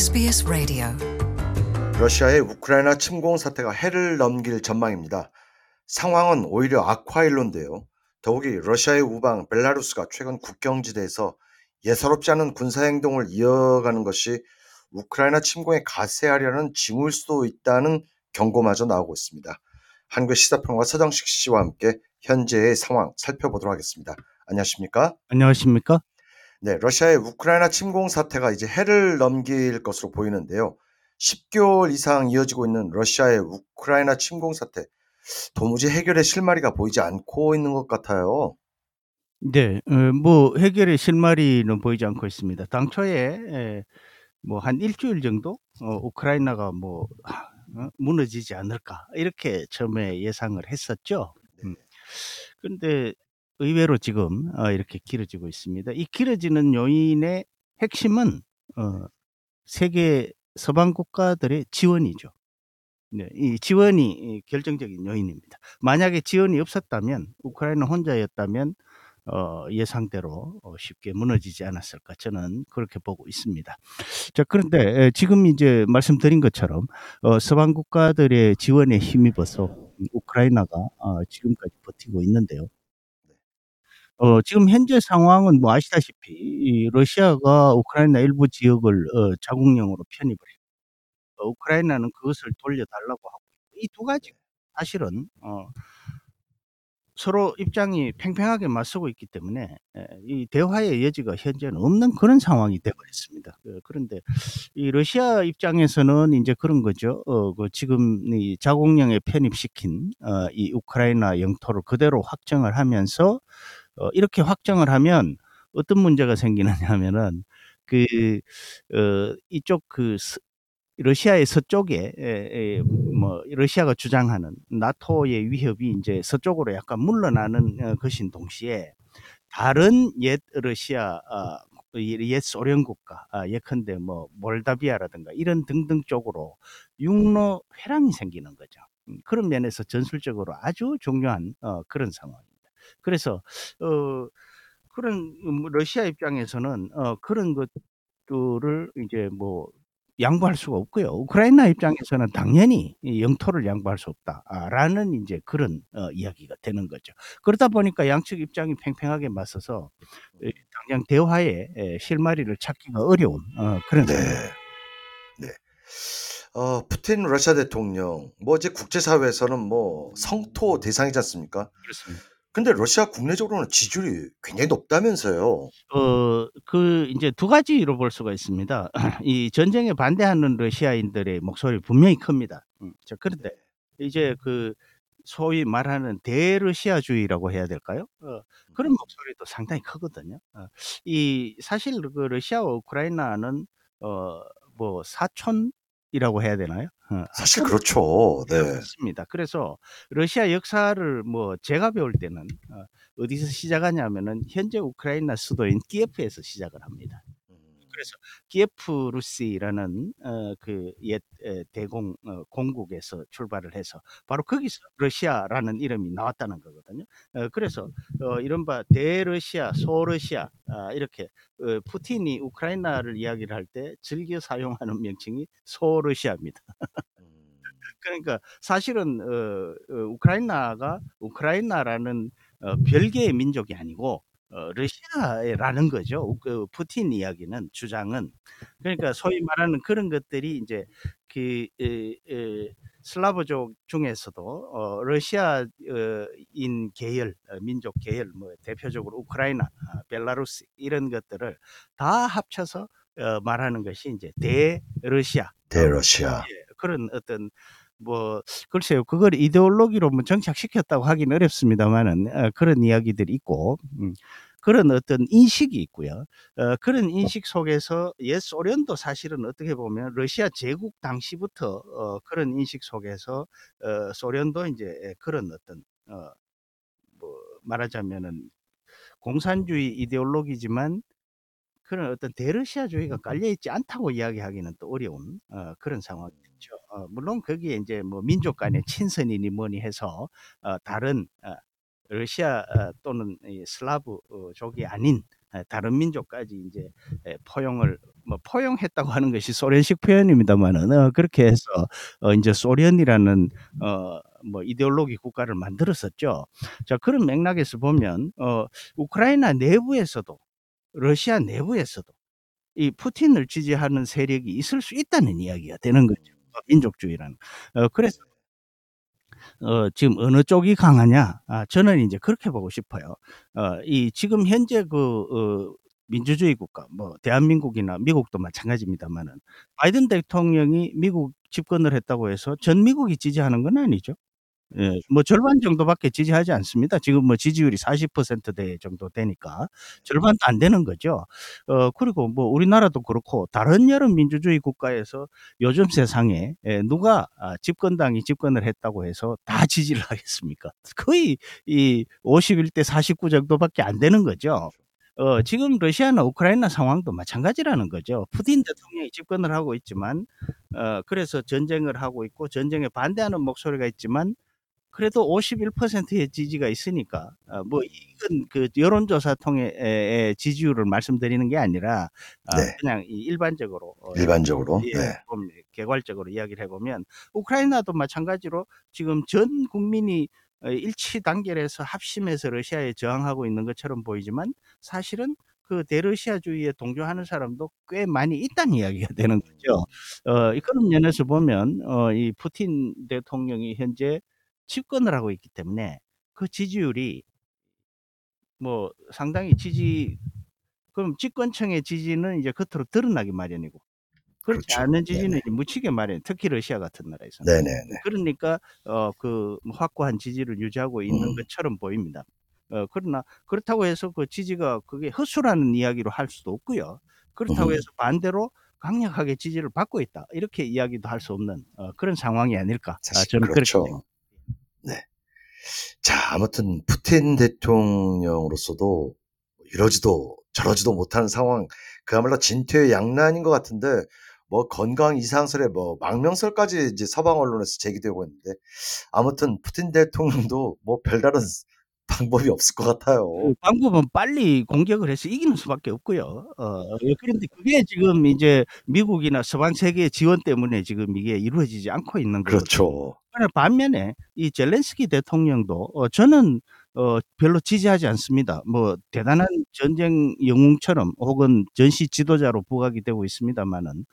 SBS 라디오 러시아의 우크라이나 침공 사태가 해를 넘길 전망입니다. 상황은 오히려 악화일론데요. 더욱이 러시아의 우방 벨라루스가 최근 국경지대에서 예사롭지 않은 군사 행동을 이어가는 것이 우크라이나 침공에 가세하려는 징후일 수도 있다는 경고마저 나오고 있습니다. 한국 시사평과 서정식 씨와 함께 현재의 상황 살펴보도록 하겠습니다. 안녕하십니까? 안녕하십니까? 네, 러시아의 우크라이나 침공 사태가 이제 해를 넘길 것으로 보이는데요. 10개월 이상 이어지고 있는 러시아의 우크라이나 침공 사태 도무지 해결의 실마리가 보이지 않고 있는 것 같아요. 네, 어, 뭐 해결의 실마리는 보이지 않고 있습니다. 당초에 뭐 한 일주일 정도 어, 우크라이나가 뭐 어, 무너지지 않을까 이렇게 처음에 예상을 했었죠. 음. 그런데 의외로 지금 어, 이렇게 길어지고 있습니다. 이 길어지는 요인의 핵심은 어, 세계 서방 국가들의 지원이죠. 네, 이 지원이 결정적인 요인입니다. 만약에 지원이 없었다면 우크라이나 혼자였다면 어, 예상대로 어, 쉽게 무너지지 않았을까 저는 그렇게 보고 있습니다. 자 그런데 지금 이제 말씀드린 것처럼 어, 서방 국가들의 지원에 힘입어서 우크라이나가 어, 지금까지 버티고 있는데요. 어, 지금 현재 상황은 뭐 아시다시피 러시아가 우크라이나 일부 지역을 어, 자국령으로 편입을 해요. 어, 우크라이나는 그것을 돌려달라고 하고 이 두 가지 사실은 어, 서로 입장이 팽팽하게 맞서고 있기 때문에 이 대화의 여지가 현재는 없는 그런 상황이 되어버렸습니다. 그, 그런데 이 러시아 입장에서는 이제 그런 거죠. 어, 그 지금 이 자국령에 편입시킨 어, 이 우크라이나 영토를 그대로 확정을 하면서 어, 이렇게 확정을 하면 어떤 문제가 생기느냐 하면은 그 어, 이쪽 그 러시아의 서쪽에 에, 뭐 러시아가 주장하는 나토의 위협이 이제 서쪽으로 약간 물러나는 어, 것인 동시에 다른 옛 러시아 어, 옛 소련 국가 아, 예컨대 뭐 몰다비아라든가 이런 등등 쪽으로 육로 회랑이 생기는 거죠. 음, 그런 면에서 전술적으로 아주 중요한 어, 그런 상황입니다. 그래서 어 그런 음, 러시아 입장에서는 어 그런 것들을 이제 뭐 양보할 수가 없고요. 우크라이나 입장에서는 당연히 영토를 양보할 수 없다라는 이제 그런 어, 이야기가 되는 거죠. 그러다 보니까 양측 입장이 팽팽하게 맞서서 당장 대화의 실마리를 찾기가 어려운 어, 그런 네. 네. 어, 푸틴 러시아 대통령 뭐 이제 국제사회에서는 뭐 성토 대상이지 않습니까? 그렇습니다. 근데 러시아 국내적으로는 지지율이 굉장히 높다면서요. 어, 그 이제 두 가지로 볼 수가 있습니다. 이 전쟁에 반대하는 러시아인들의 목소리 분명히 큽니다. 음, 자, 그런데 이제 그 소위 말하는 대러시아주의라고 해야 될까요? 어, 그런 목소리도 상당히 크거든요. 어, 이 사실 그 러시아와 우크라이나는 어, 뭐 사촌이라고 해야 되나요? 어, 사실 그렇죠. 네. 그렇습니다. 그래서 러시아 역사를 뭐 제가 배울 때는 어, 어디서 시작하냐면은 현재 우크라이나 수도인 키예프에서 시작을 합니다. 음. 그래서 키예프 루시라는 어, 그옛 대공 어, 공국에서 출발을 해서 바로 거기서 러시아라는 이름이 나왔다는 거거든요. 어, 그래서 어, 이른바 대러시아, 소러시아 아, 이렇게 어, 푸틴이 우크라이나를 이야기를 할 때 즐겨 사용하는 명칭이 소러시아입니다. 음. 그러니까 사실은 어, 어, 우크라이나가 우크라이나라는 어, 별개의 민족이 아니고 어, 러시아라는 거죠. 그 푸틴 이야기는 주장은 그러니까 소위 말하는 그런 것들이 이제 그 에, 에, 슬라브족 중에서도 어, 러시아인 계열, 어, 민족 계열, 뭐 대표적으로 우크라이나, 아, 벨라루스 이런 것들을 다 합쳐서 어, 말하는 것이 이제 대러시아. 대러시아. 예, 그런 어떤 뭐 글쎄요 그걸 이데올로기로 뭐 정착시켰다고 하기는 어렵습니다만은 어, 그런 이야기들이 있고 음, 그런 어떤 인식이 있고요. 어, 그런 인식 속에서 옛 소련도 사실은 어떻게 보면 러시아 제국 당시부터 어, 그런 인식 속에서 어, 소련도 이제 그런 어떤 어, 뭐 말하자면은 공산주의 이데올로기지만 그런 어떤 대러시아주의가 깔려 있지 않다고 이야기하기는 또 어려운 어, 그런 상황이죠. 어, 물론 거기에 이제 뭐 민족 간의 친선이니 뭐니 해서 어, 다른 어, 러시아 어, 또는 이 슬라브족이 아닌 어, 다른 민족까지 이제 에, 포용을 뭐 포용했다고 하는 것이 소련식 표현입니다마는 어 그렇게 해서 어 인제 소련이라는 어 뭐 이데올로기 국가를 만들었었죠. 자 그런 맥락에서 보면 어 우크라이나 내부에서도 러시아 내부에서도 이 푸틴을 지지하는 세력이 있을 수 있다는 이야기가 되는 거죠. 어 민족주의라는. 어 그래서 어 지금 어느 쪽이 강하냐? 아 저는 인제 그렇게 보고 싶어요. 어 이 지금 현재 그 어 민주주의 국가 뭐 대한민국이나 미국도 마찬가지입니다마는 바이든 대통령이 미국 집권을 했다고 해서 전 미국이 지지하는 건 아니죠. 예. 뭐 절반 정도밖에 지지하지 않습니다. 지금 뭐 지지율이 40%대 정도 되니까 절반도 안 되는 거죠. 어 그리고 뭐 우리나라도 그렇고 다른 여러 민주주의 국가에서 요즘 세상에 예 누가 아 집권당이 집권을 했다고 해서 다 지지를 하겠습니까? 거의 이 51대 49 정도밖에 안 되는 거죠. 어 지금 러시아나 우크라이나 상황도 마찬가지라는 거죠. 푸틴 대통령이 집권을 하고 있지만 어 그래서 전쟁을 하고 있고 전쟁에 반대하는 목소리가 있지만 그래도 51%의 지지가 있으니까 어 뭐 이건 그 여론조사 통해 의 지지율을 말씀드리는 게 아니라 아 네. 그냥 이 일반적으로 어 일반적으로. 예 네. 좀 개괄적으로 이야기를 해 보면 우크라이나도 마찬가지로 지금 전 국민이 어 일치 단결해서 합심해서 러시아에 저항하고 있는 것처럼 보이지만 사실은 그 대러시아주의에 동조하는 사람도 꽤 많이 있다는 이야기가 되는 거죠. 어이 그런 면에서 보면 어 이 푸틴 대통령이 현재 집권을 하고 있기 때문에 그 지지율이 뭐 상당히 지지 그럼 집권층의 지지는 이제 겉으로 드러나기 마련이고 그렇지 그렇죠. 않은 지지는 네네. 묻히기 마련. 특히 러시아 같은 나라에서는. 네네네. 그러니까 어 그 확고한 지지를 유지하고 있는 음. 것처럼 보입니다. 어 그러나 그렇다고 해서 그 지지가 그게 허수라는 이야기로 할 수도 없고요. 그렇다고 음. 해서 반대로 강력하게 지지를 받고 있다. 이렇게 이야기도 할 수 없는 어 그런 상황이 아닐까. 아 사실 저는 그렇게 그렇죠. 네. 자 아무튼 푸틴 대통령으로서도 이러지도 저러지도 못하는 상황 그야말로 진퇴 양난인 것 같은데 뭐 건강 이상설에 뭐 망명설까지 이제 서방 언론에서 제기되고 있는데 아무튼 푸틴 대통령도 뭐 별다른 방법이 없을 것 같아요. 그 방법은 빨리 공격을 해서 이기는 수밖에 없고요. 어예 그런데 그게 지금 이제 미국이나 서방 세계의 지원 때문에 지금 이게 이루어지지 않고 있는 거거든요. 그렇죠. 그러나 반면에 이 젤렌스키 대통령도 어 저는 어 별로 지지하지 않습니다. 뭐 대단한 전쟁 영웅처럼 혹은 전시 지도자로 부각이 되고 상황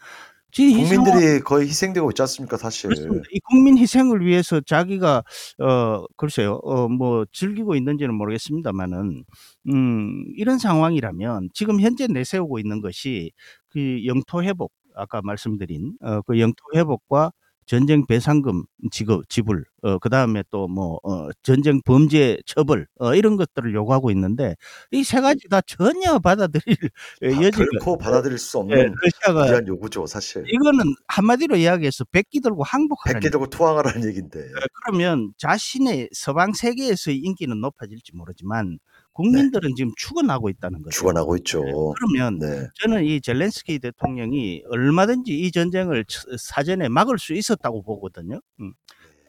국민들이 거의 희생되고 있지 않습니까 사실. 그렇습니다. 이 국민 희생을 위해서 자기가 어 글쎄요. 어 뭐 즐기고 있는지는 모르겠습니다마는 음 이런 상황이라면 지금 현재 내세우고 있는 것이 그 영토 회복 아까 말씀드린 어 그 영토 회복과 전쟁 배상금 지급 지불 어 그다음에 또 뭐 어 전쟁 범죄 처벌 어 이런 것들을 요구하고 있는데 이 세 가지 다 전혀 받아들일 예다 여지가 결코 예 받아들일 수예 없는 러시아가 위대한 요구죠 사실. 이거는 한마디로 이야기해서 백기 들고 항복하라는 백기 들고 투항하라는 얘긴데. 예 그러면 자신의 서방 세계에서의 인기는 높아질지 모르지만 네. 국민들은 지금 죽어나고 있다는 거죠. 예 있죠. 그러면 네. 저는 이 젤렌스키 대통령이 얼마든지 이 전쟁을 처 사전에 막을 수 있었다고 보거든요. 음.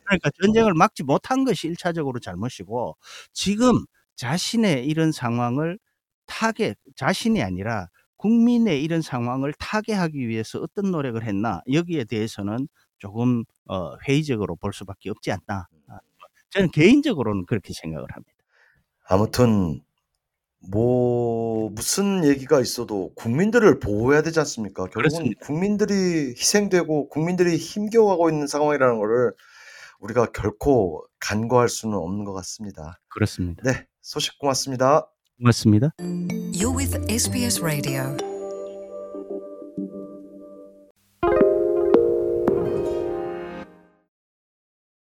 그러니까 전쟁을 막지 못한 것이 1차적으로 잘못이고 지금 자신의 이런 상황을 타개 자신이 아니라 국민의 이런 상황을 타개하기 위해서 어떤 노력을 했나 여기에 대해서는 조금 어 회의적으로 볼 수밖에 없지 않나. 아 저는 개인적으로는 그렇게 생각을 합니다. 아무튼 뭐 무슨 얘기가 있어도 국민들을 보호해야 되지 않습니까? 결국은 그렇습니다. 국민들이 희생되고 국민들이 힘겨워하고 있는 상황이라는 거를 우리가 결코 간과할 수는 없는 것 같습니다. 그렇습니다. 네. 소식 고맙습니다. 고맙습니다. You're with SBS Radio.